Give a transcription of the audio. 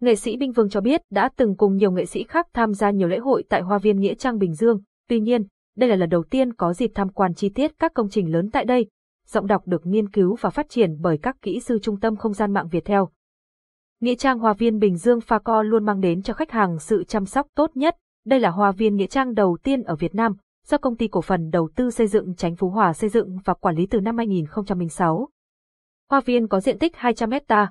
Nghệ sĩ Binh Vương cho biết đã từng cùng nhiều nghệ sĩ khác tham gia nhiều lễ hội tại Hoa viên Nghĩa Trang Bình Dương, tuy nhiên, đây là lần đầu tiên có dịp tham quan chi tiết các công trình lớn tại đây. Giọng đọc được nghiên cứu và phát triển bởi các kỹ sư trung tâm không gian mạng Việt Theo. Nghĩa trang Hoa viên Bình Dương Pha Co luôn mang đến cho khách hàng sự chăm sóc tốt nhất. Đây là Hoa viên Nghĩa trang đầu tiên ở Việt Nam, do công ty cổ phần đầu tư xây dựng Chánh Phú Hòa xây dựng và quản lý từ năm 2006. Hoa viên có diện tích 200 hecta,